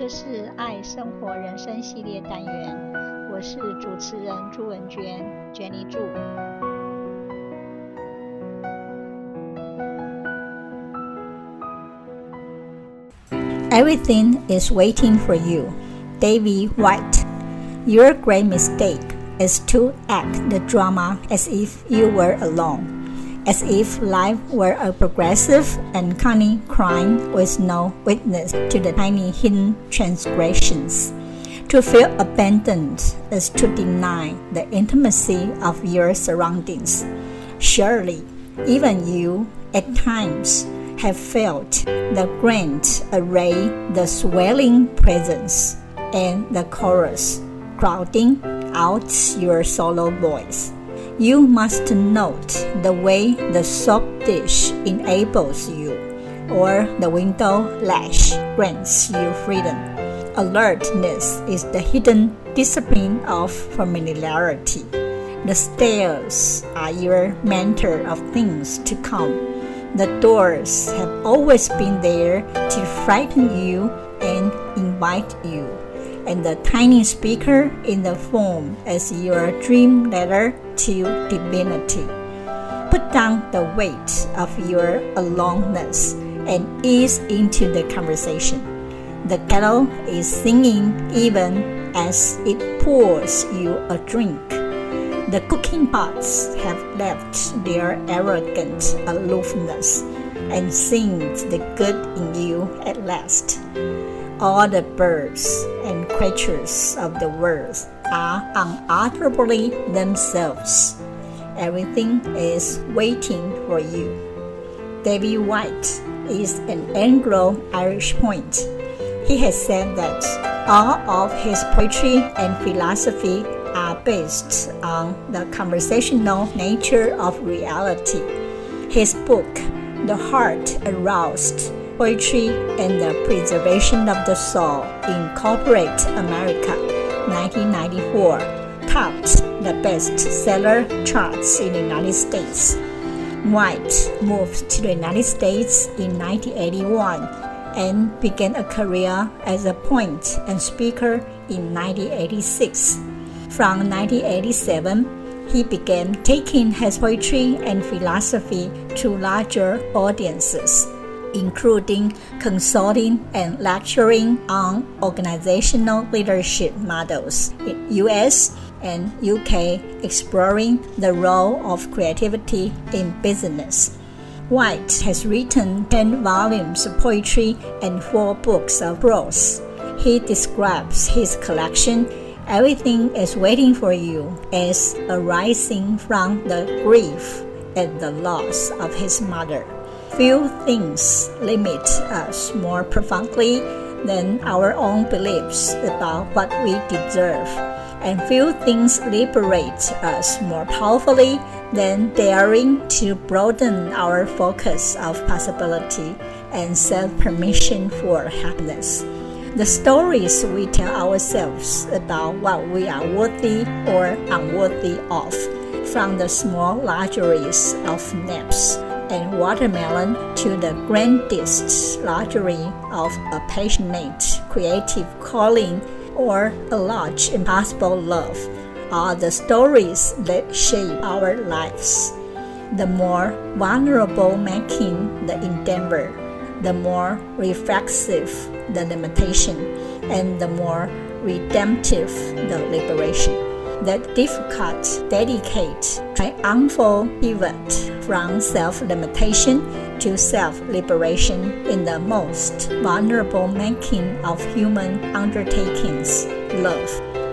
这是爱生活人生系列单元，我是主持人朱文娟，娟妮助。Everything is waiting for you, David Whyte. Your great mistake is to act the drama as if you were alone as if life were a progressive and cunning crime with no witness to the tiny hidden transgressions. To feel abandoned is to deny the intimacy of your surroundings. Surely, even you, at times, have felt the grand array, the swelling presence, and the chorus crowding out your solo voice you must note the way the soap dish enables you, or the window latch grants you freedom. Alertness is the hidden discipline of familiarity. The stairs are your mentor of things to come. The doors have always been there to frighten you and invite you and the tiny speaker in the phone as your dream letter to divinity. Put down the weight of your aloneness and ease into the conversation. The kettle is singing even as it pours you a drink. The cooking pots have left their arrogant aloofness and seen the good in you at last all the birds and creatures of the world are unutterably themselves. Everything is waiting for you. David Whyte is an Anglo Irish poet. He has said that all of his poetry and philosophy are based on the conversational nature of reality. His book, The Heart Aroused, Poetry and the Preservation of the Soul in Corporate America, 1994, topped the bestseller charts in the United States. Whyte moved to the United States in 1981 and began a career as a poet and speaker in 1986. From 1987, he began taking his poetry and philosophy to larger audiences including consulting and lecturing on organizational leadership models in US and UK, exploring the role of creativity in business. Whyte has written 10 volumes of poetry and 4 books of prose. He describes his collection Everything is Waiting for You as arising from the grief and the loss of his mother. Few things limit us more profoundly than our own beliefs about what we deserve, and few things liberate us more powerfully than daring to broaden our focus of possibility and self permission for happiness. The stories we tell ourselves about what we are worthy or unworthy of, from the small luxuries of naps and watermelon to the grandest luxury of a passionate, creative calling or a large, impossible love are the stories that shape our lives. The more vulnerable making the endeavor, the more reflexive the limitation, and the more redemptive the liberation that difficult, delicate, triumphal pivot from self limitation to self liberation in the most vulnerable making of human undertakings, love,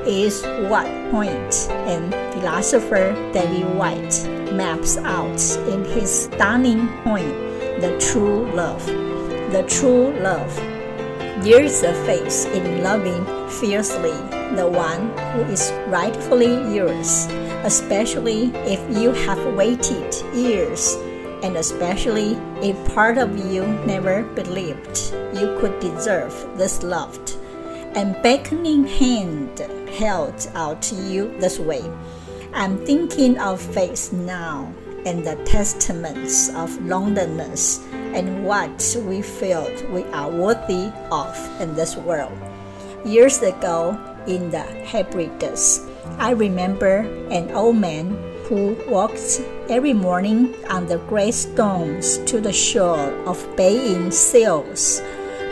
is what poet and philosopher David Whyte maps out in his stunning poem, The True Love. The True Love. There is a face in loving fiercely the one who is rightfully yours, especially if you have waited years, and especially if part of you never believed you could deserve this love. And beckoning hand held out to you this way. I'm thinking of faith now and the testaments of loneliness and what we feel we are worthy of in this world. Years ago in the Hebrides, I remember an old man who walked every morning on the gray stones to the shore of baying seals,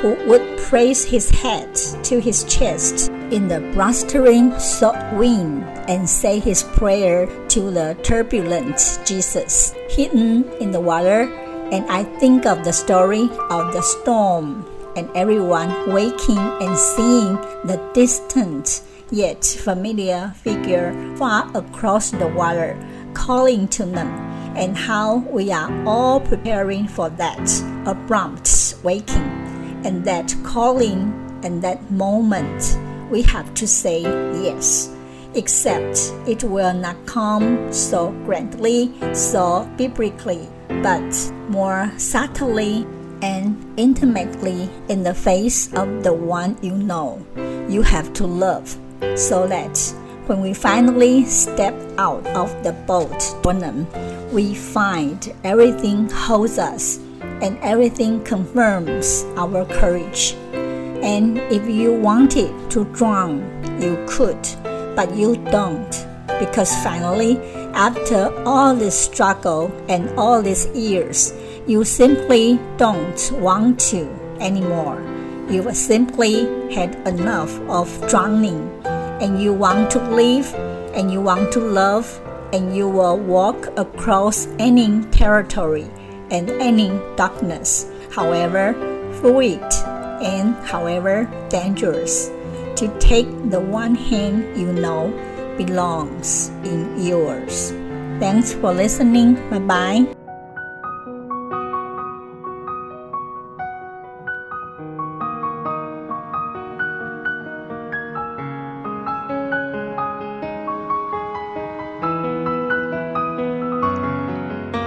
who would place his head to his chest in the blustering salt wind and say his prayer to the turbulent Jesus hidden in the water. And I think of the story of the storm and everyone waking and seeing the distant yet familiar figure far across the water calling to them, and how we are all preparing for that abrupt waking and that calling and that moment we have to say yes except it will not come so grandly, so biblically, but more subtly and intimately in the face of the one you know you have to love, so that when we finally step out of the boat, we find everything holds us and everything confirms our courage. And if you wanted to drown, you could, but you don't. Because finally, after all this struggle and all these years, you simply don't want to anymore. You simply had enough of drowning, and you want to live, and you want to love, and you will walk across any territory and any darkness, however fluid and however dangerous, to take the one hand you know belongs in yours. Thanks for listening. Bye bye.